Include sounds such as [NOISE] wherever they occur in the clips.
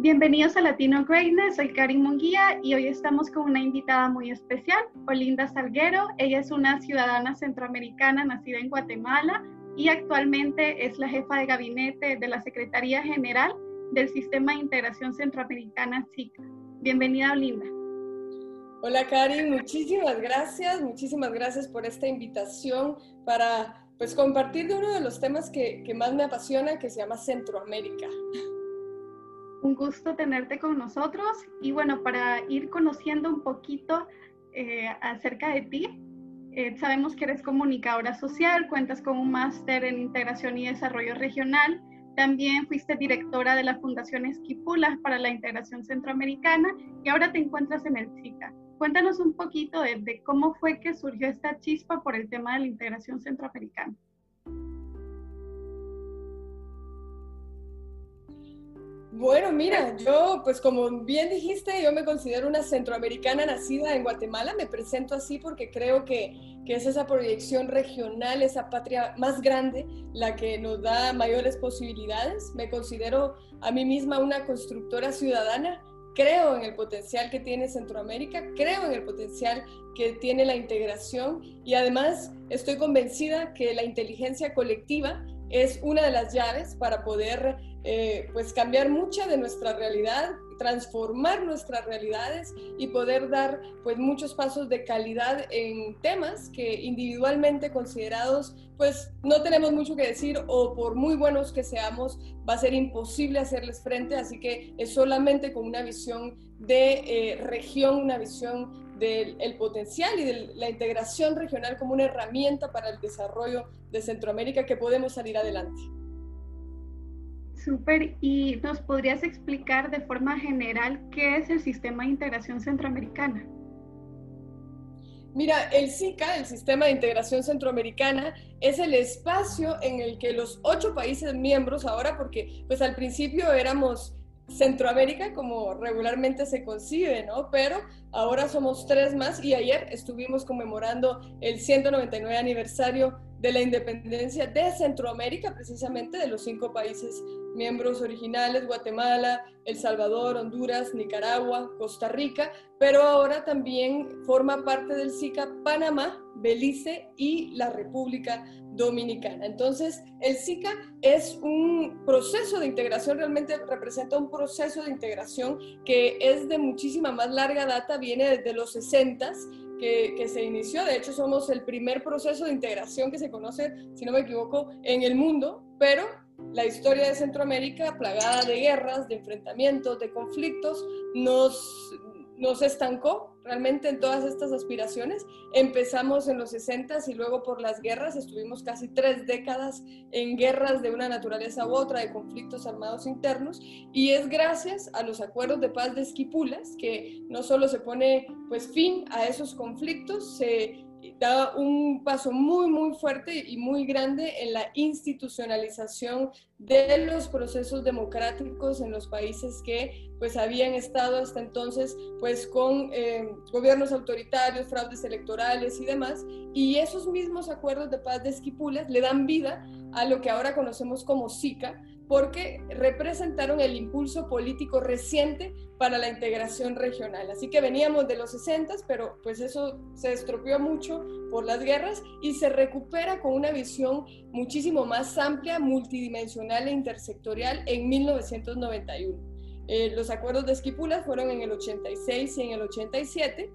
Bienvenidos a Latino Greatness, soy Karin Munguía y hoy estamos con una invitada muy especial, Olinda Salguero. Ella es una ciudadana centroamericana nacida en Guatemala y actualmente es la jefa de gabinete de la Secretaría General del Sistema de Integración Centroamericana SICA. Bienvenida, Olinda. Hola, Karin, muchísimas gracias, muchísimas gracias por esta invitación para pues, compartir de uno de los temas que, que más me apasiona, que se llama Centroamérica. Un gusto tenerte con nosotros y bueno, para ir conociendo un poquito eh, acerca de ti, eh, sabemos que eres comunicadora social, cuentas con un máster en integración y desarrollo regional, también fuiste directora de la Fundación Esquipulas para la Integración Centroamericana y ahora te encuentras en el SICA. Cuéntanos un poquito de cómo fue que surgió esta chispa por el tema de la integración centroamericana. Bueno, mira, yo, pues como bien dijiste, yo me considero una centroamericana nacida en Guatemala. Me presento así porque creo que, que, es esa proyección regional, esa patria más grande, la que nos da mayores posibilidades. Me considero a mí misma una constructora ciudadana. Creo en el potencial que tiene Centroamérica, creo en el potencial que tiene la integración y además estoy convencida que la inteligencia colectiva es una de las llaves para poder eh, pues cambiar mucha de nuestra realidad, transformar nuestras realidades y poder dar pues muchos pasos de calidad en temas que individualmente considerados pues no tenemos mucho que decir o por muy buenos que seamos va a ser imposible hacerles frente, así que es solamente con una visión de eh, región, una visión del potencial y de la integración regional como una herramienta para el desarrollo de Centroamérica que podemos salir adelante. Súper, ¿y nos podrías explicar de forma general qué es el Sistema de Integración Centroamericana? Mira, el SICA, el Sistema de Integración Centroamericana, es el espacio en el que los ocho países miembros ahora, porque pues al principio éramos Centroamérica como regularmente se concibe, ¿no? Pero ahora somos tres más y ayer estuvimos conmemorando el 199 aniversario de la independencia de Centroamérica, precisamente de los cinco países miembros originales, Guatemala, El Salvador, Honduras, Nicaragua, Costa Rica, pero ahora también forma parte del SICA Panamá, Belice y la República Dominicana. Entonces, el SICA es un proceso de integración, realmente representa un proceso de integración que es de muchísima más larga data, viene desde los 60 que, se inició. De hecho, somos el primer proceso de integración que se conoce, si no me equivoco, en el mundo, pero la historia de Centroamérica, plagada de guerras, de enfrentamientos, de conflictos, nos, nos estancó realmente en todas estas aspiraciones. Empezamos en los 60 y luego por las guerras, estuvimos casi tres décadas en guerras de una naturaleza u otra, de conflictos armados internos, y es gracias a los acuerdos de paz de Esquipulas que no solo se pone pues fin a esos conflictos, se da un paso muy, muy fuerte y muy grande en la institucionalización de los procesos democráticos en los países que pues habían estado hasta entonces pues con eh, gobiernos autoritarios, fraudes electorales y demás. Y esos mismos acuerdos de paz de Esquipulas le dan vida a lo que ahora conocemos como SICA, porque representaron el impulso político reciente para la integración regional. Así que veníamos de los 60, pero pues eso se estropeó mucho por las guerras y se recupera con una visión muchísimo más amplia, multidimensional e intersectorial en 1991. Eh, los acuerdos de Esquipulas fueron en el 86 y en el 87.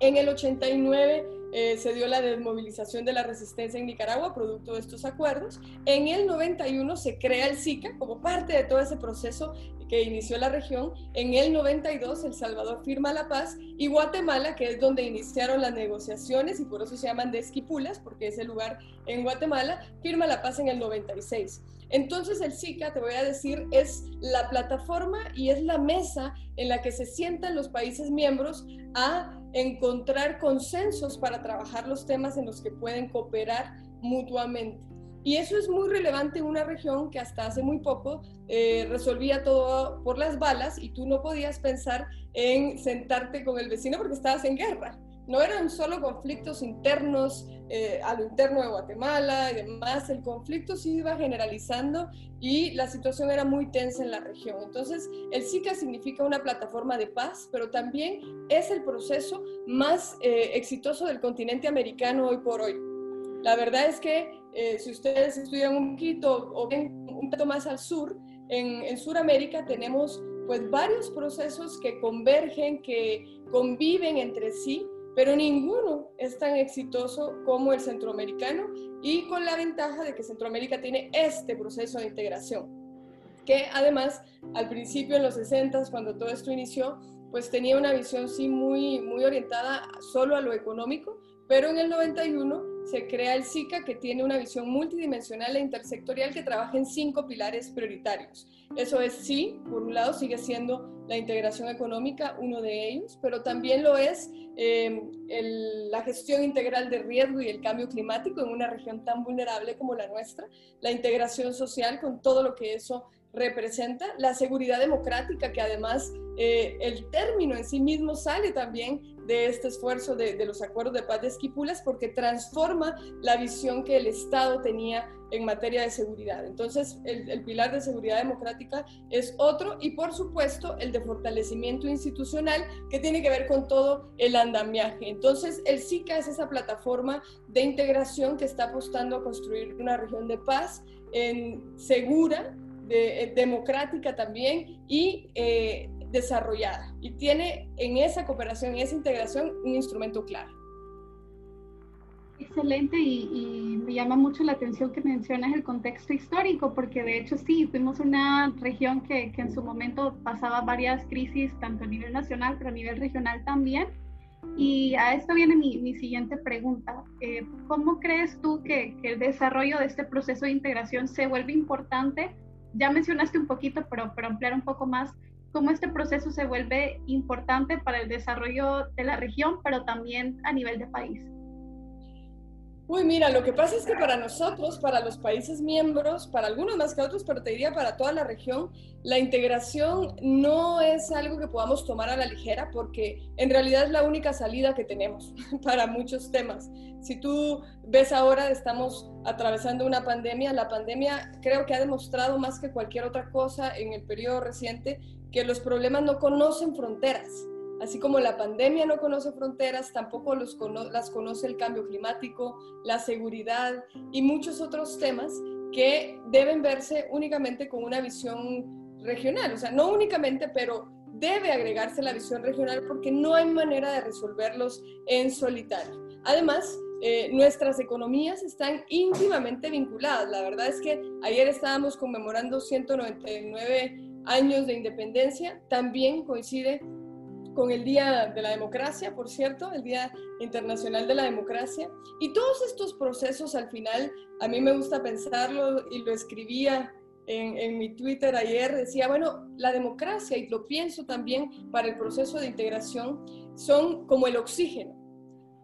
En el 89 eh, se dio la desmovilización de la resistencia en Nicaragua, producto de estos acuerdos. En el 91 se crea el SICA como parte de todo ese proceso que inició la región. En el 92 El Salvador firma la paz y Guatemala, que es donde iniciaron las negociaciones y por eso se llaman de Esquipulas, porque es el lugar en Guatemala, firma la paz en el 96. Entonces el SICA, te voy a decir, es la plataforma y es la mesa en la que se sientan los países miembros a encontrar consensos para trabajar los temas en los que pueden cooperar mutuamente. Y eso es muy relevante en una región que hasta hace muy poco eh, resolvía todo por las balas y tú no podías pensar en sentarte con el vecino porque estabas en guerra. No eran solo conflictos internos eh, a lo interno de Guatemala y demás, el conflicto se iba generalizando y la situación era muy tensa en la región. Entonces, el SICA significa una plataforma de paz, pero también es el proceso más eh, exitoso del continente americano hoy por hoy. La verdad es que eh, si ustedes estudian un poquito o ven un poquito más al sur, en, en Sudamérica tenemos pues varios procesos que convergen, que conviven entre sí pero ninguno es tan exitoso como el centroamericano y con la ventaja de que Centroamérica tiene este proceso de integración, que además al principio en los 60, cuando todo esto inició, pues tenía una visión sí muy, muy orientada solo a lo económico, pero en el 91 se crea el SICA que tiene una visión multidimensional e intersectorial que trabaja en cinco pilares prioritarios. Eso es, sí, por un lado sigue siendo la integración económica uno de ellos, pero también lo es eh, la gestión integral de riesgo y el cambio climático en una región tan vulnerable como la nuestra, la integración social con todo lo que eso representa, la seguridad democrática, que además eh, el término en sí mismo sale también de este esfuerzo de, los acuerdos de paz de Esquipulas porque transforma la visión que el Estado tenía en materia de seguridad. Entonces, el, pilar de seguridad democrática es otro y, por supuesto, el de fortalecimiento institucional que tiene que ver con todo el andamiaje. Entonces, el SICA es esa plataforma de integración que está apostando a construir una región de paz en, segura, de, democrática también y eh, desarrollada y tiene en esa cooperación y esa integración un instrumento claro. Excelente y, me llama mucho la atención que mencionas el contexto histórico, porque de hecho sí, fuimos una región que, que en su momento pasaba varias crisis, tanto a nivel nacional, pero a nivel regional también. Y a esto viene mi, mi siguiente pregunta. Eh, ¿Cómo crees tú que, que, el desarrollo de este proceso de integración se vuelve importante? Ya mencionaste un poquito, pero para ampliar un poco más, cómo este proceso se vuelve importante para el desarrollo de la región, pero también a nivel de país. Uy, mira, lo que pasa es que para nosotros, para los países miembros, para algunos más que otros, pero te diría para toda la región, la integración no es algo que podamos tomar a la ligera porque en realidad es la única salida que tenemos [LAUGHS] para muchos temas. Si tú ves ahora, estamos atravesando una pandemia, la pandemia creo que ha demostrado más que cualquier otra cosa en el periodo reciente que los problemas no conocen fronteras. Así como la pandemia no conoce fronteras, tampoco las conoce el cambio climático, la seguridad y muchos otros temas que deben verse únicamente con una visión regional. O sea, no únicamente, pero debe agregarse la visión regional porque no hay manera de resolverlos en solitario. Además, eh, nuestras economías están íntimamente vinculadas. La verdad es que ayer estábamos conmemorando 199 años de independencia, también coincide con el Día de la Democracia, por cierto, el Día Internacional de la Democracia. Y todos estos procesos al final, a mí me gusta pensarlo y lo escribía en, en, mi Twitter ayer, decía, bueno, la democracia, y lo pienso también para el proceso de integración, son como el oxígeno.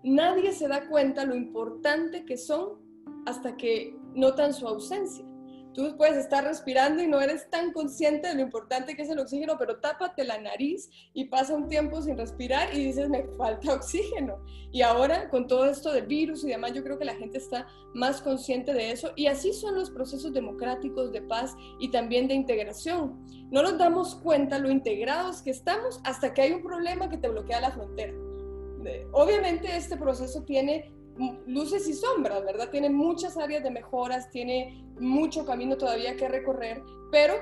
Nadie se da cuenta lo importante que son hasta que notan su ausencia. Tú puedes estar respirando y no eres tan consciente de lo importante que es el oxígeno, pero tápate la nariz y pasa un tiempo sin respirar y dices, me falta oxígeno. Y ahora, con todo esto del virus y demás, yo creo que la gente está más consciente de eso. Y así son los procesos democráticos de paz y también de integración. No nos damos cuenta lo integrados que estamos hasta que hay un problema que te bloquea la frontera. Obviamente este proceso tiene luces y sombras, ¿verdad? Tiene muchas áreas de mejoras, tiene mucho camino todavía que recorrer, pero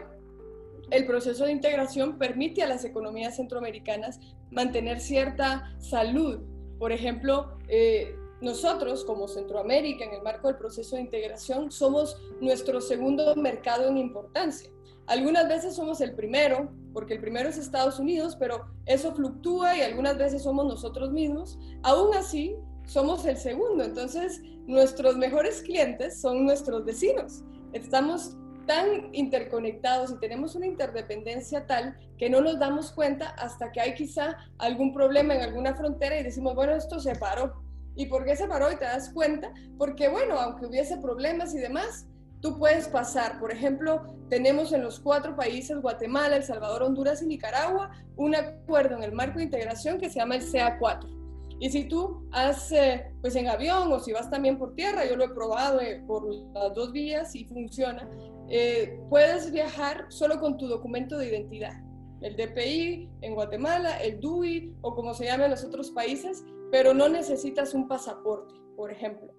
el proceso de integración permite a las economías centroamericanas mantener cierta salud. Por ejemplo, eh, nosotros como Centroamérica, en el marco del proceso de integración, somos nuestro segundo mercado en importancia. Algunas veces somos el primero, porque el primero es Estados Unidos, pero eso fluctúa y algunas veces somos nosotros mismos. Aún así, somos el segundo. Entonces, nuestros mejores clientes son nuestros vecinos. Estamos tan interconectados y tenemos una interdependencia tal que no nos damos cuenta hasta que hay quizá algún problema en alguna frontera y decimos, bueno, esto se paró. ¿Y por qué se paró? Y te das cuenta, porque bueno, aunque hubiese problemas y demás, tú puedes pasar. Por ejemplo, tenemos en los cuatro países, Guatemala, El Salvador, Honduras y Nicaragua, un acuerdo en el marco de integración que se llama el CA4 Y si tú has, eh, pues en avión o si vas también por tierra, yo lo he probado eh, por las dos vías y funciona, eh, puedes viajar solo con tu documento de identidad. El DPI en Guatemala, el DUI o como se llama en los otros países, pero no necesitas un pasaporte, por ejemplo.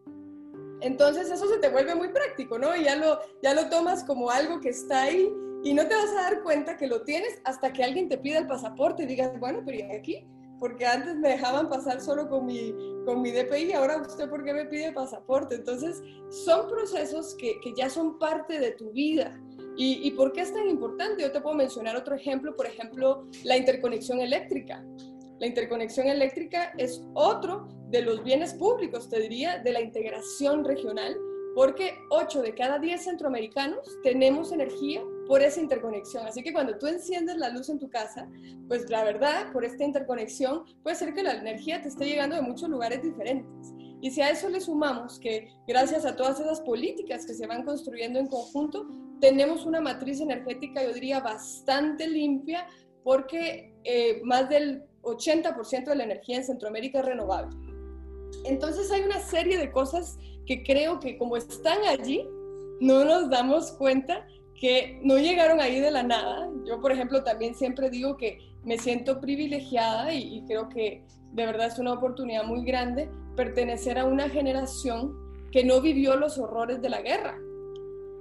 Entonces eso se te vuelve muy práctico, ¿no? Y ya lo, ya lo tomas como algo que está ahí y no te vas a dar cuenta que lo tienes hasta que alguien te pida el pasaporte y digas, bueno, pero ¿y aquí? Porque antes me dejaban pasar solo con mi, con mi DPI ahora usted por qué me pide pasaporte. Entonces son procesos que, que ya son parte de tu vida. ¿Y, ¿Y por qué es tan importante? Yo te puedo mencionar otro ejemplo, por ejemplo, la interconexión eléctrica. La interconexión eléctrica es otro de los bienes públicos, te diría, de la integración regional, porque 8 de cada 10 centroamericanos tenemos energía por esa interconexión. Así que cuando tú enciendes la luz en tu casa, pues la verdad, por esta interconexión, puede ser que la energía te esté llegando de muchos lugares diferentes. Y si a eso le sumamos que gracias a todas esas políticas que se van construyendo en conjunto, tenemos una matriz energética, yo diría, bastante limpia, porque eh, más del 80% de la energía en Centroamérica es renovable. Entonces hay una serie de cosas que creo que como están allí, no nos damos cuenta que no llegaron ahí de la nada. Yo, por ejemplo, también siempre digo que me siento privilegiada y, creo que de verdad es una oportunidad muy grande pertenecer a una generación que no vivió los horrores de la guerra.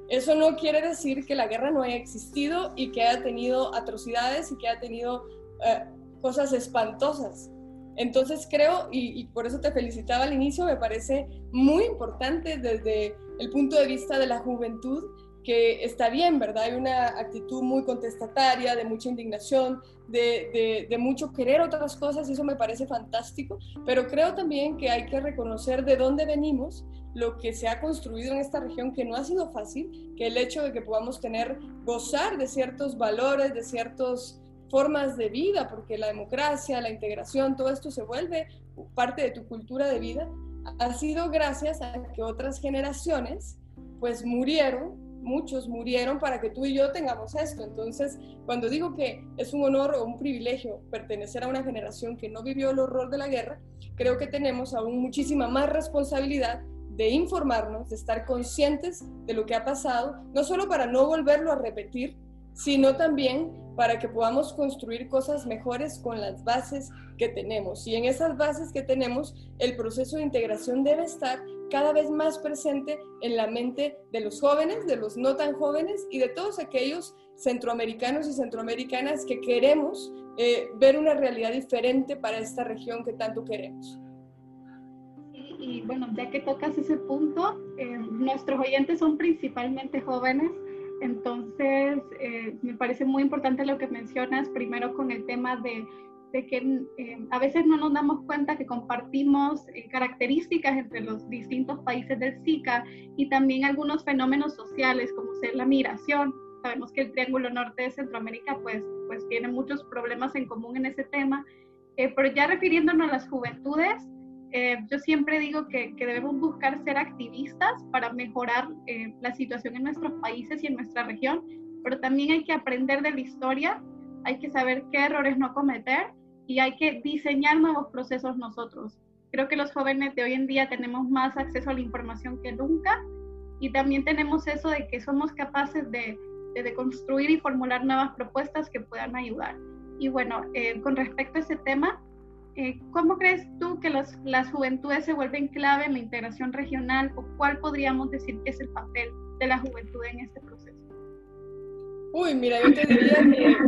Eso no quiere decir que la guerra no haya existido y que haya tenido atrocidades y que haya tenido eh, cosas espantosas. Entonces creo, y, por eso te felicitaba al inicio, me parece muy importante desde el punto de vista de la juventud, que está bien, ¿verdad? Hay una actitud muy contestataria, de mucha indignación, de, mucho querer otras cosas, y eso me parece fantástico, pero creo también que hay que reconocer de dónde venimos, lo que se ha construido en esta región, que no ha sido fácil, que el hecho de que podamos tener, gozar de ciertos valores, de ciertos formas de vida, porque la democracia, la integración, todo esto se vuelve parte de tu cultura de vida, ha sido gracias a que otras generaciones pues murieron, muchos murieron para que tú y yo tengamos esto. Entonces, cuando digo que es un honor o un privilegio pertenecer a una generación que no vivió el horror de la guerra, creo que tenemos aún muchísima más responsabilidad de informarnos, de estar conscientes de lo que ha pasado, no solo para no volverlo a repetir, sino también para que podamos construir cosas mejores con las bases que tenemos. Y en esas bases que tenemos, el proceso de integración debe estar cada vez más presente en la mente de los jóvenes, de los no tan jóvenes y de todos aquellos centroamericanos y centroamericanas que queremos eh, ver una realidad diferente para esta región que tanto queremos. Y, bueno, ya que tocas ese punto, eh, nuestros oyentes son principalmente jóvenes entonces, eh, me parece muy importante lo que mencionas, primero con el tema de, que eh, a veces no nos damos cuenta que compartimos eh, características entre los distintos países del SICA y también algunos fenómenos sociales, como ser la migración. Sabemos que el Triángulo Norte de Centroamérica pues, pues tiene muchos problemas en común en ese tema, pero ya refiriéndonos a las juventudes, eh, yo siempre digo que, debemos buscar ser activistas para mejorar eh, la situación en nuestros países y en nuestra región, pero también hay que aprender de la historia, hay que saber qué errores no cometer y hay que diseñar nuevos procesos nosotros. Creo que los jóvenes de hoy en día tenemos más acceso a la información que nunca y también tenemos eso de que somos capaces de, de, construir y formular nuevas propuestas que puedan ayudar. Y bueno, eh, con respecto a ese tema, eh, ¿Cómo crees tú que las juventudes se vuelven clave en la integración regional o cuál podríamos decir que es el papel de la juventud en este? Uy, mira, yo te diría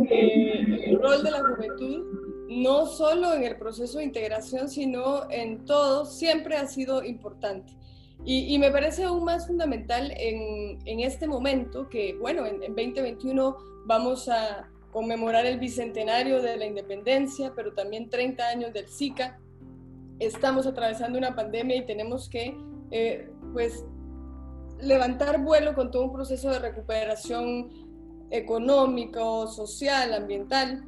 que, el rol de la juventud, no solo en el proceso de integración, sino en todo, siempre ha sido importante. Y, me parece aún más fundamental en, en este momento que, bueno, en, en 2021 vamos a, conmemorar el bicentenario de la independencia, pero también 30 años del Zika. Estamos atravesando una pandemia y tenemos que, eh, pues, levantar vuelo con todo un proceso de recuperación económico, social, ambiental,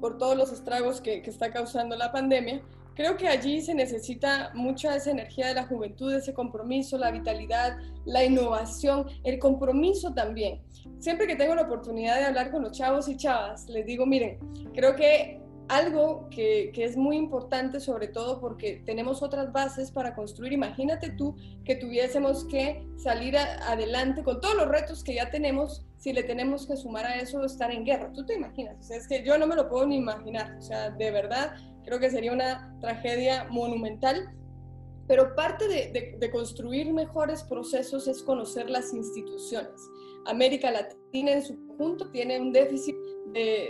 por todos los estragos que, está causando la pandemia. Creo que allí se necesita mucha esa energía de la juventud, ese compromiso, la vitalidad, la innovación, el compromiso también siempre que tengo la oportunidad de hablar con los chavos y chavas, les digo, miren, creo que algo que, que, es muy importante, sobre todo porque tenemos otras bases para construir. Imagínate tú que tuviésemos que salir adelante con todos los retos que ya tenemos, si le tenemos que sumar a eso estar en guerra. ¿Tú te imaginas? O sea, es que yo no me lo puedo ni imaginar. O sea, de verdad, creo que sería una tragedia monumental. Pero parte de, de, de construir mejores procesos es conocer las instituciones. América Latina en su conjunto tiene un déficit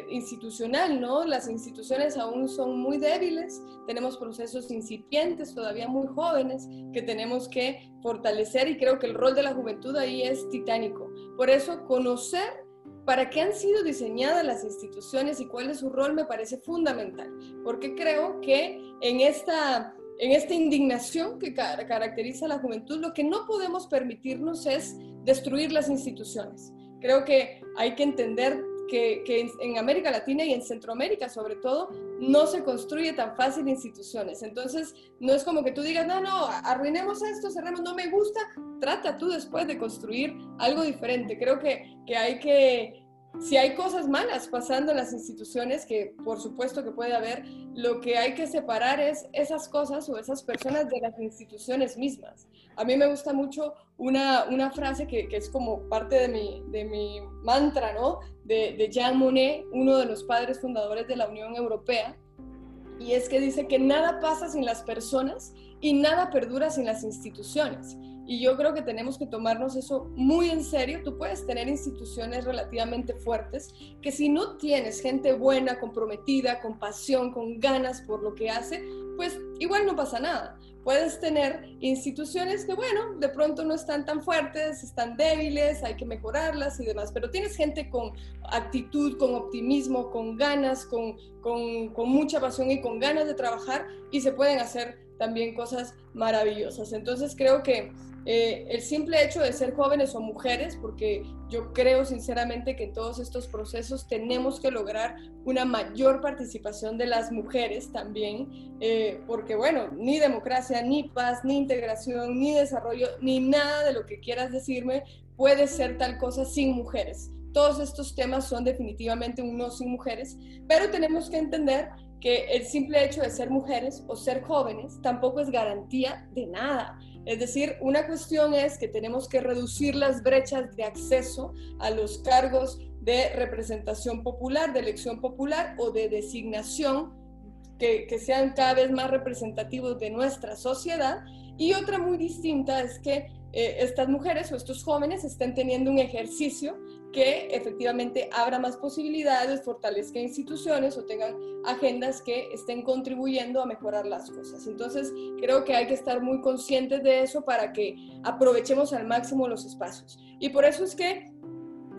institucional, ¿no? Las instituciones aún son muy débiles, tenemos procesos incipientes, todavía muy jóvenes, que tenemos que fortalecer y creo que el rol de la juventud ahí es titánico. Por eso, conocer para qué han sido diseñadas las instituciones y cuál es su rol me parece fundamental, porque creo que en esta, en esta indignación que caracteriza a la juventud, lo que no podemos permitirnos es destruir las instituciones. Creo que hay que entender que, en América Latina y en Centroamérica sobre todo no se construye tan fácil instituciones. Entonces, no es como que tú digas, no, no, arruinemos esto, cerremos, no me gusta, trata tú después de construir algo diferente. Creo que, que hay que si hay cosas malas pasando en las instituciones, que por supuesto que puede haber, lo que hay que separar es esas cosas o esas personas de las instituciones mismas. A mí me gusta mucho una, una frase que, es como parte de mi, de mi mantra, ¿no? De Jean Monnet, uno de los padres fundadores de la Unión Europea, y es que dice que nada pasa sin las personas y nada perdura sin las instituciones. Y yo creo que tenemos que tomarnos eso muy en serio. Tú puedes tener instituciones relativamente fuertes que si no tienes gente buena, comprometida, con pasión, con ganas por lo que hace, pues igual no pasa nada. Puedes tener instituciones que, bueno, de pronto no están tan fuertes, están débiles, hay que mejorarlas y demás, pero tienes gente con actitud, con optimismo, con ganas, con, con, con mucha pasión y con ganas de trabajar y se pueden hacer también cosas maravillosas. Entonces creo que eh, el simple hecho de ser jóvenes o mujeres, porque yo creo sinceramente que en todos estos procesos tenemos que lograr una mayor participación de las mujeres también, eh, porque bueno, ni democracia, ni paz, ni integración, ni desarrollo, ni nada de lo que quieras decirme puede ser tal cosa sin mujeres. Todos estos temas son definitivamente un no sin mujeres, pero tenemos que entender que el simple hecho de ser mujeres o ser jóvenes tampoco es garantía de nada. Es decir, una cuestión es que tenemos que reducir las brechas de acceso a los cargos de representación popular, de elección popular o de designación que, sean cada vez más representativos de nuestra sociedad. Y otra muy distinta es que eh, estas mujeres o estos jóvenes estén teniendo un ejercicio que efectivamente abra más posibilidades, fortalezca instituciones o tengan agendas que estén contribuyendo a mejorar las cosas. Entonces, creo que hay que estar muy conscientes de eso para que aprovechemos al máximo los espacios. Y por eso es que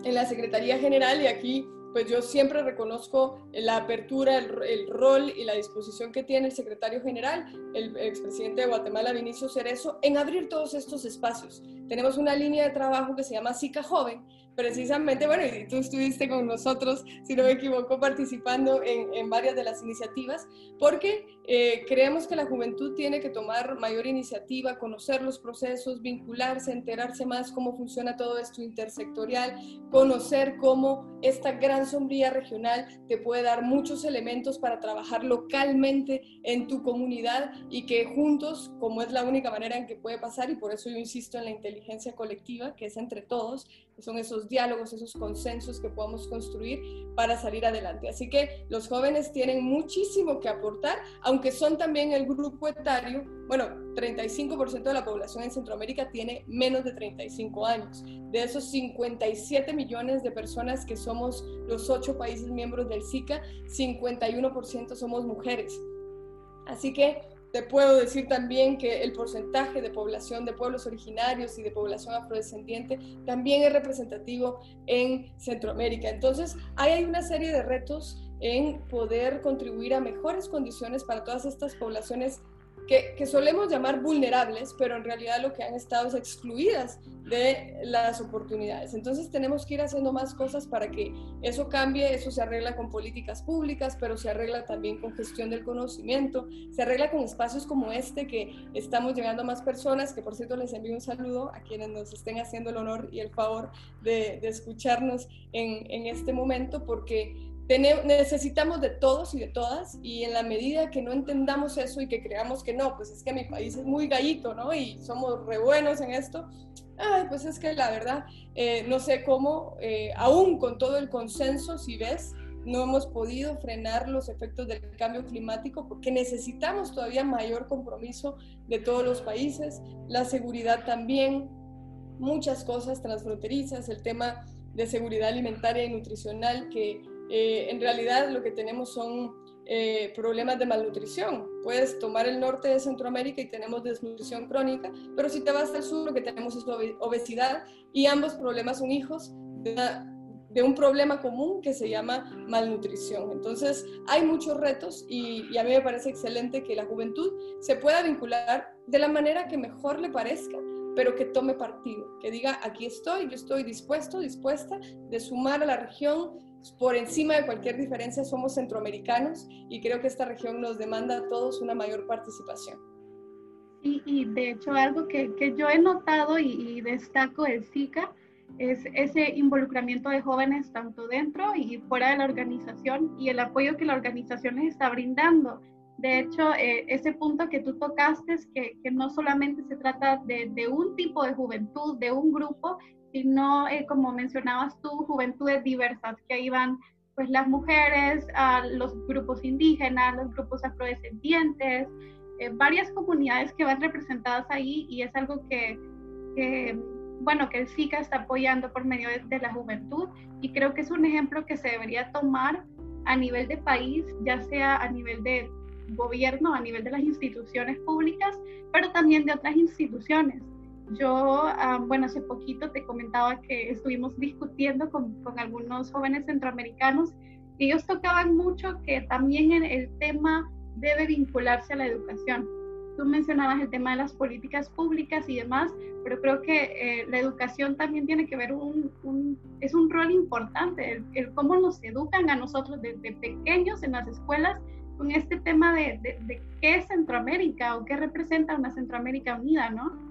en la Secretaría General, y aquí pues yo siempre reconozco la apertura, el, rol y la disposición que tiene el secretario general, el, expresidente de Guatemala, Vinicio Cerezo, en abrir todos estos espacios. Tenemos una línea de trabajo que se llama SICA Joven, precisamente, bueno, y tú estuviste con nosotros, si no me equivoco, participando en, varias de las iniciativas, porque eh, creemos que la juventud tiene que tomar mayor iniciativa, conocer los procesos, vincularse, enterarse más cómo funciona todo esto intersectorial, conocer cómo esta gran sombría regional te puede dar muchos elementos para trabajar localmente en tu comunidad y que juntos, como es la única manera en que puede pasar, y por eso yo insisto en la inteligencia colectiva, que es entre todos, son esos diálogos, esos consensos que podamos construir para salir adelante. Así que los jóvenes tienen muchísimo que aportar, aunque son también el grupo etario, bueno, 35% de la población en Centroamérica tiene menos de 35 años. De esos 57 millones de personas que somos los ocho países miembros del SICA, 51% somos mujeres. Así que te puedo decir también que el porcentaje de población de pueblos originarios y de población afrodescendiente también es representativo en Centroamérica. Entonces, hay una serie de retos en poder contribuir a mejores condiciones para todas estas poblaciones que, solemos llamar vulnerables, pero en realidad lo que han estado es excluidas de las oportunidades. Entonces tenemos que ir haciendo más cosas para que eso cambie, eso se arregla con políticas públicas, pero se arregla también con gestión del conocimiento, se arregla con espacios como este que estamos llegando a más personas, que por cierto les envío un saludo a quienes nos estén haciendo el honor y el favor de, escucharnos en, en este momento, porque necesitamos de todos y de todas y en la medida que no entendamos eso y que creamos que no, pues es que mi país es muy gallito, ¿no? Y somos re buenos en esto, ay, pues es que la verdad, eh, no sé cómo, eh, aún con todo el consenso, si ves, no hemos podido frenar los efectos del cambio climático porque necesitamos todavía mayor compromiso de todos los países, la seguridad también, muchas cosas transfronterizas, el tema de seguridad alimentaria y nutricional que eh, en realidad lo que tenemos son eh, problemas de malnutrición. Puedes tomar el norte de Centroamérica y tenemos desnutrición crónica, pero si te vas al sur lo que tenemos es obesidad y ambos problemas son hijos de, un problema común que se llama malnutrición. Entonces hay muchos retos y, y a mí me parece excelente que la juventud se pueda vincular de la manera que mejor le parezca pero que tome partido, que diga, aquí estoy, yo estoy dispuesto, dispuesta de sumar a la región, por encima de cualquier diferencia somos centroamericanos y creo que esta región nos demanda a todos una mayor participación. Y, de hecho algo que, que yo he notado y, y, destaco del SICA es ese involucramiento de jóvenes tanto dentro y fuera de la organización y el apoyo que la organización les está brindando. De hecho, eh, ese punto que tú tocaste es que, que no solamente se trata de, de, un tipo de juventud, de un grupo, sino, eh, como mencionabas tú, juventudes diversas, que ahí van pues las mujeres, a los grupos indígenas, los grupos afrodescendientes, eh, varias comunidades que van representadas ahí y es algo que, bueno, que el SICA está apoyando por medio de, de, la juventud y creo que es un ejemplo que se debería tomar a nivel de país, ya sea a nivel de gobierno, a nivel de las instituciones públicas, pero también de otras instituciones. Yo, ah, bueno, hace poquito te comentaba que estuvimos discutiendo con, con algunos jóvenes centroamericanos y ellos tocaban mucho que también el tema debe vincularse a la educación. Tú mencionabas el tema de las políticas públicas y demás, pero creo que eh, la educación también tiene que ver un, un es un rol importante, el, cómo nos educan a nosotros desde pequeños en las escuelas con este tema de, de qué es Centroamérica o qué representa una Centroamérica unida, ¿no?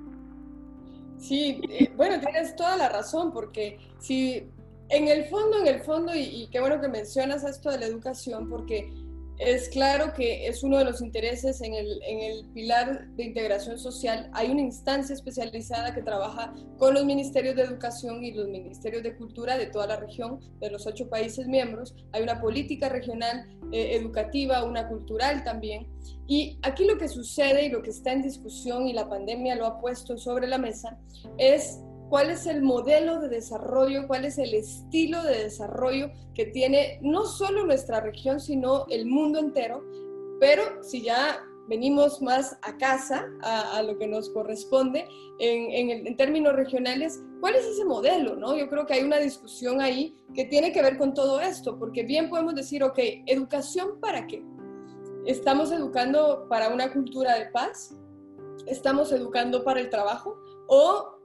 Sí, eh, bueno, tienes toda la razón, porque si en el fondo, en el fondo, y, y, qué bueno que mencionas esto de la educación, porque es claro que es uno de los intereses en el, en el pilar de integración social. Hay una instancia especializada que trabaja con los ministerios de educación y los ministerios de cultura de toda la región, de los ocho países miembros. Hay una política regional eh, educativa, una cultural también. Y aquí lo que sucede y lo que está en discusión y la pandemia lo ha puesto sobre la mesa es cuál es el modelo de desarrollo, cuál es el estilo de desarrollo que tiene no solo nuestra región, sino el mundo entero. Pero si ya venimos más a casa, a, a lo que nos corresponde en, en, en, términos regionales, ¿cuál es ese modelo? No? Yo creo que hay una discusión ahí que tiene que ver con todo esto, porque bien podemos decir, ok, educación para qué? ¿Estamos educando para una cultura de paz? ¿Estamos educando para el trabajo? ¿O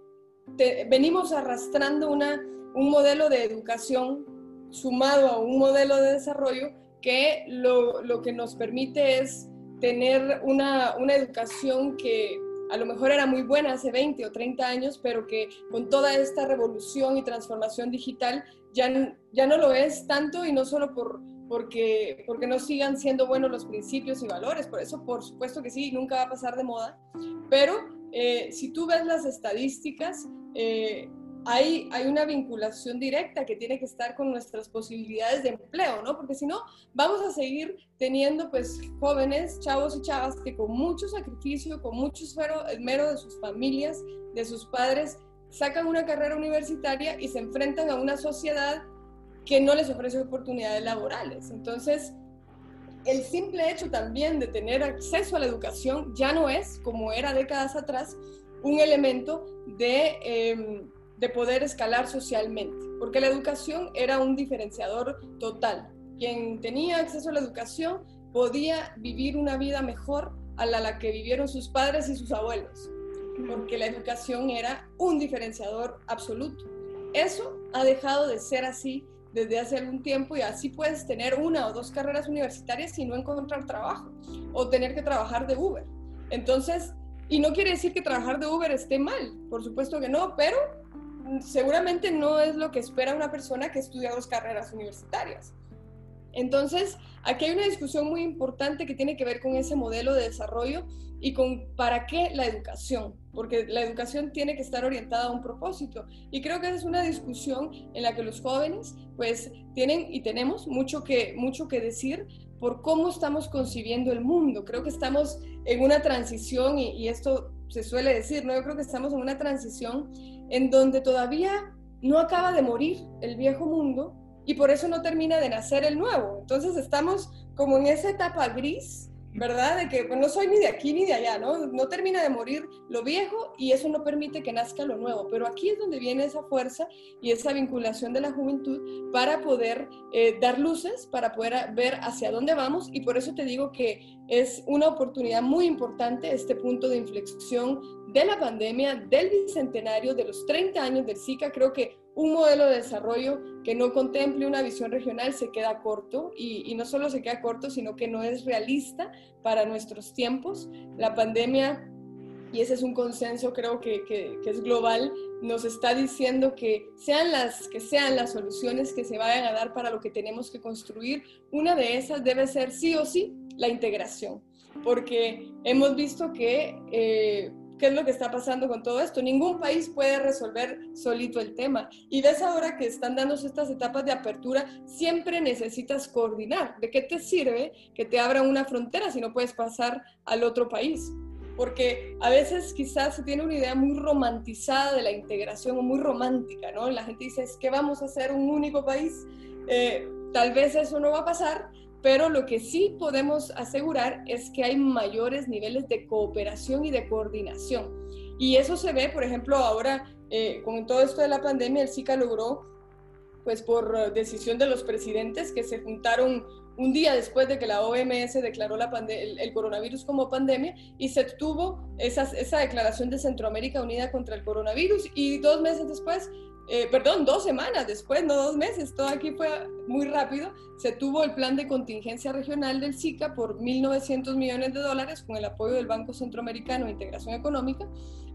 te, venimos arrastrando una, un modelo de educación sumado a un modelo de desarrollo que lo, lo que nos permite es tener una, una, educación que a lo mejor era muy buena hace 20 o 30 años, pero que con toda esta revolución y transformación digital ya, ya no lo es tanto y no solo por, porque, porque no sigan siendo buenos los principios y valores, por eso por supuesto que sí, nunca va a pasar de moda, pero eh, si tú ves las estadísticas, eh, hay, hay una vinculación directa que tiene que estar con nuestras posibilidades de empleo, ¿no? Porque si no, vamos a seguir teniendo pues jóvenes, chavos y chavas que con mucho sacrificio, con mucho esmero, esmero de sus familias, de sus padres, sacan una carrera universitaria y se enfrentan a una sociedad que no les ofrece oportunidades laborales. Entonces, el simple hecho también de tener acceso a la educación ya no es, como era décadas atrás, un elemento de, eh, de poder escalar socialmente, porque la educación era un diferenciador total. Quien tenía acceso a la educación podía vivir una vida mejor a la, la que vivieron sus padres y sus abuelos, porque la educación era un diferenciador absoluto. Eso ha dejado de ser así desde hace algún tiempo y así puedes tener una o dos carreras universitarias y no encontrar trabajo o tener que trabajar de Uber. Entonces, y no quiere decir que trabajar de Uber esté mal, por supuesto que no, pero seguramente no es lo que espera una persona que estudia dos carreras universitarias. Entonces, aquí hay una discusión muy importante que tiene que ver con ese modelo de desarrollo y con para qué la educación, porque la educación tiene que estar orientada a un propósito. Y creo que es una discusión en la que los jóvenes pues tienen y tenemos mucho que, mucho que decir por cómo estamos concibiendo el mundo. Creo que estamos en una transición y, y esto se suele decir, ¿no? Yo creo que estamos en una transición en donde todavía no acaba de morir el viejo mundo y por eso no termina de nacer el nuevo. Entonces estamos como en esa etapa gris ¿verdad? De que pues, no soy ni de aquí ni de allá, ¿no? No termina de morir lo viejo y eso no permite que nazca lo nuevo. Pero aquí es donde viene esa fuerza y esa vinculación de la juventud para poder eh, dar luces, para poder ver hacia dónde vamos y por eso te digo que es una oportunidad muy importante este punto de inflexión de la pandemia, del bicentenario, de los 30 años del SICA. Creo que un modelo de desarrollo que no contemple una visión regional se queda corto y, no solo se queda corto, sino que no es realista para nuestros tiempos. La pandemia, y ese es un consenso creo que, que, es global, nos está diciendo que sean las que sean las soluciones que se vayan a dar para lo que tenemos que construir, una de esas debe ser sí o sí la integración, porque hemos visto que... Eh, ¿Qué es lo que está pasando con todo esto? Ningún país puede resolver solito el tema. Y ves ahora que están dándose estas etapas de apertura, siempre necesitas coordinar. ¿De qué te sirve que te abran una frontera si no puedes pasar al otro país? Porque a veces quizás se tiene una idea muy romantizada de la integración o muy romántica, ¿no? La gente dice, es que vamos a ser un único país. Eh, tal vez eso no va a pasar, pero lo que sí podemos asegurar es que hay mayores niveles de cooperación y de coordinación. Y eso se ve, por ejemplo, ahora eh, con todo esto de la pandemia, el SICA logró, pues por decisión de los presidentes que se juntaron un día después de que la OMS declaró la el, coronavirus como pandemia y se tuvo esa declaración de Centroamérica Unida contra el coronavirus y dos meses después eh, perdón, dos semanas después, no dos meses, todo aquí fue muy rápido, se tuvo el plan de contingencia regional del SICA por 1.900 millones de dólares con el apoyo del Banco Centroamericano de Integración Económica,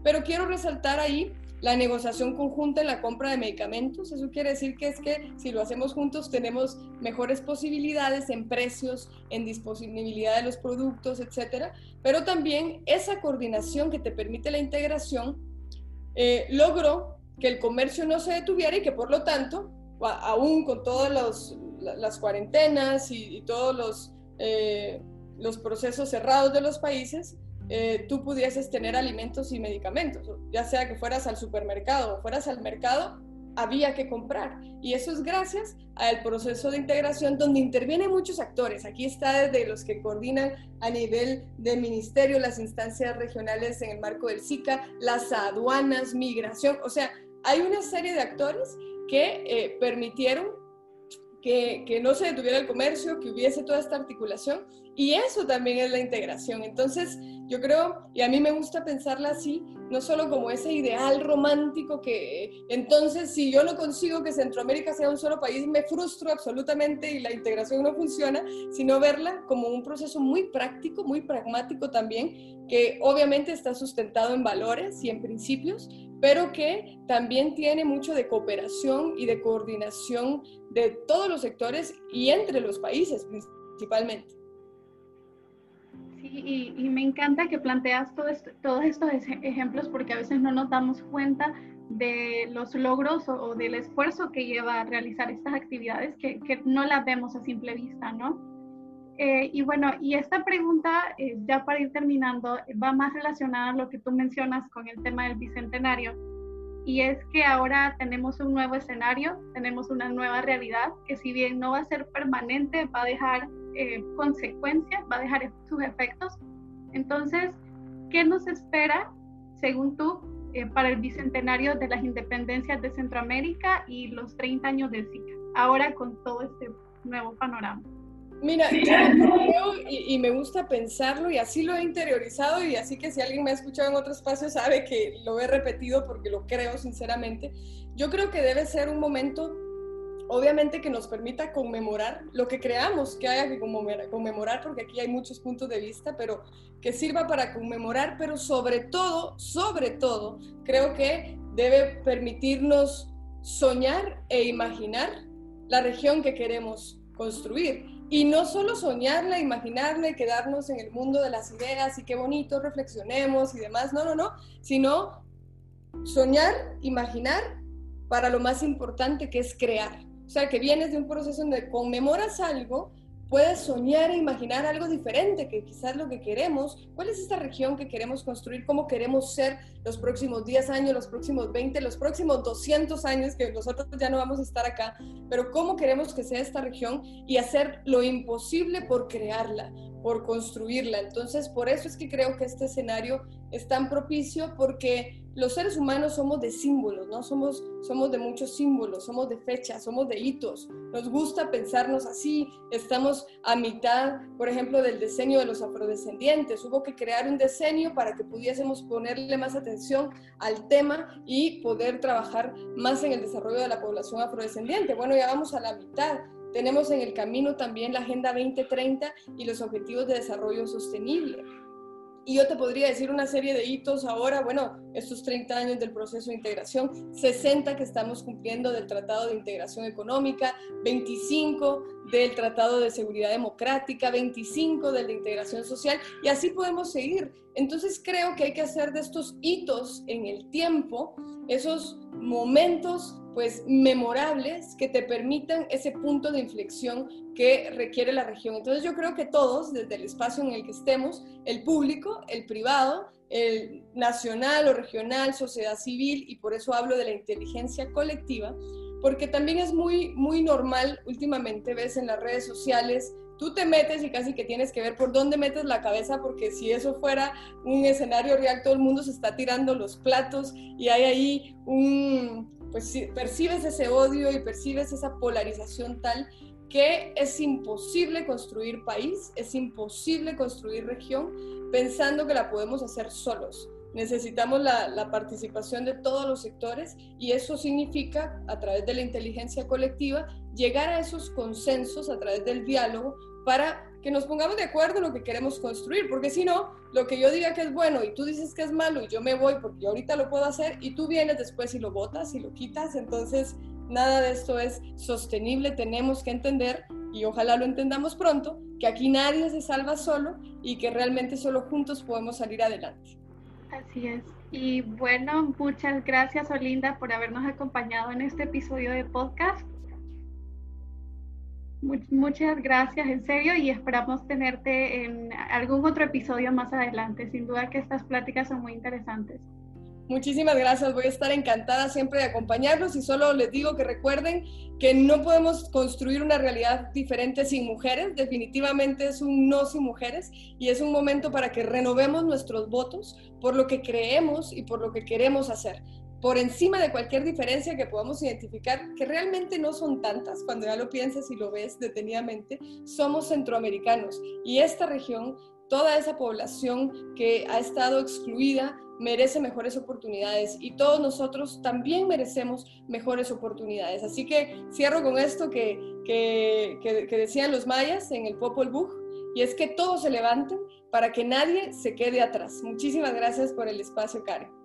pero quiero resaltar ahí la negociación conjunta en la compra de medicamentos. Eso quiere decir que es que si lo hacemos juntos tenemos mejores posibilidades en precios, en disponibilidad de los productos, etcétera. Pero también esa coordinación que te permite la integración eh, logró que el comercio no se detuviera y que por lo tanto, aún con todas las cuarentenas y, todos los, eh, los procesos cerrados de los países, eh, tú pudieses tener alimentos y medicamentos, ya sea que fueras al supermercado o fueras al mercado, había que comprar. Y eso es gracias al proceso de integración donde intervienen muchos actores. Aquí está desde los que coordinan a nivel del ministerio, las instancias regionales en el marco del SICA, las aduanas, migración, o sea, hay una serie de actores que eh, permitieron que, que, no se detuviera el comercio, que hubiese toda esta articulación y eso también es la integración. Entonces, yo creo, y a mí me gusta pensarla así, no solo como ese ideal romántico que entonces si yo no consigo que Centroamérica sea un solo país, me frustro absolutamente y la integración no funciona, sino verla como un proceso muy práctico, muy pragmático también, que obviamente está sustentado en valores y en principios, pero que también tiene mucho de cooperación y de coordinación de todos los sectores y entre los países principalmente. Sí, y, me encanta que planteas todo todos estos ejemplos porque a veces no nos damos cuenta de los logros o, del esfuerzo que lleva a realizar estas actividades que, que no las vemos a simple vista, ¿no? Eh, y bueno, y esta pregunta, eh, ya para ir terminando, va más relacionada a lo que tú mencionas con el tema del bicentenario. Y es que ahora tenemos un nuevo escenario, tenemos una nueva realidad que si bien no va a ser permanente, va a dejar eh, consecuencias, va a dejar sus efectos. Entonces, ¿qué nos espera, según tú, para el bicentenario de las independencias de Centroamérica y los 30 años del SICA, ahora con todo este nuevo panorama? Mira, yo creo y, me gusta pensarlo y así lo he interiorizado y así que si alguien me ha escuchado en otro espacio sabe que lo he repetido porque lo creo sinceramente. Yo creo que debe ser un momento, obviamente, que nos permita conmemorar lo que creamos que haya que conmemorar, porque aquí hay muchos puntos de vista, pero que sirva para conmemorar, pero sobre todo, sobre todo, creo que debe permitirnos soñar e imaginar la región que queremos construir. Y no solo soñarla, imaginarla y quedarnos en el mundo de las ideas y qué bonito, reflexionemos y demás, no, no, no, sino soñar, imaginar para lo más importante que es crear. O sea, que vienes de un proceso donde conmemoras algo, puedes soñar e imaginar algo diferente, que quizás lo que queremos, cuál es esta región que queremos construir, cómo queremos ser los próximos 10 años, los próximos 20, los próximos 200 años, que nosotros ya no vamos a estar acá, pero cómo queremos que sea esta región y hacer lo imposible por crearla, por construirla. Entonces, por eso es que creo que este escenario es tan propicio, porque los seres humanos somos de símbolos, ¿no? Somos, somos de muchos símbolos, somos de fechas, somos de hitos. Nos gusta pensarnos así. Estamos a mitad, por ejemplo, del diseño de los afrodescendientes. Hubo que crear un diseño para que pudiésemos ponerle más atención al tema y poder trabajar más en el desarrollo de la población afrodescendiente. Bueno, ya vamos a la mitad. Tenemos en el camino también la Agenda 2030 y los Objetivos de Desarrollo Sostenible. Y yo te podría decir una serie de hitos ahora, bueno, estos 30 años del proceso de integración, 60 que estamos cumpliendo del Tratado de Integración Económica, 25 del Tratado de Seguridad Democrática, 25 del de Integración Social, y así podemos seguir. Entonces creo que hay que hacer de estos hitos en el tiempo, esos momentos pues memorables que te permitan ese punto de inflexión que requiere la región. Entonces yo creo que todos, desde el espacio en el que estemos, el público, el privado, el nacional o regional, sociedad civil, y por eso hablo de la inteligencia colectiva, porque también es muy, muy normal últimamente, ves en las redes sociales, tú te metes y casi que tienes que ver por dónde metes la cabeza, porque si eso fuera un escenario real, todo el mundo se está tirando los platos y hay ahí un, pues percibes ese odio y percibes esa polarización tal que es imposible construir país, es imposible construir región pensando que la podemos hacer solos. Necesitamos la, la, participación de todos los sectores y eso significa, a través de la inteligencia colectiva, llegar a esos consensos a través del diálogo para que nos pongamos de acuerdo en lo que queremos construir, porque si no, lo que yo diga que es bueno y tú dices que es malo y yo me voy porque ahorita lo puedo hacer y tú vienes después y lo botas y lo quitas, entonces nada de esto es sostenible, tenemos que entender y ojalá lo entendamos pronto, que aquí nadie se salva solo y que realmente solo juntos podemos salir adelante. Así es. Y bueno, muchas gracias Olinda por habernos acompañado en este episodio de podcast muchas gracias, en serio, y esperamos tenerte en algún otro episodio más adelante. Sin duda que estas pláticas son muy interesantes. Muchísimas gracias, voy a estar encantada siempre de acompañarlos y solo les digo que recuerden que no podemos construir una realidad diferente sin mujeres, definitivamente es un no sin mujeres y es un momento para que renovemos nuestros votos por lo que creemos y por lo que queremos hacer por encima de cualquier diferencia que podamos identificar, que realmente no son tantas, cuando ya lo piensas y lo ves detenidamente, somos centroamericanos y esta región, toda esa población que ha estado excluida, merece mejores oportunidades y todos nosotros también merecemos mejores oportunidades. Así que cierro con esto que, que, decían los mayas en el Popol Vuh, y es que todos se levanten para que nadie se quede atrás. Muchísimas gracias por el espacio, Karen.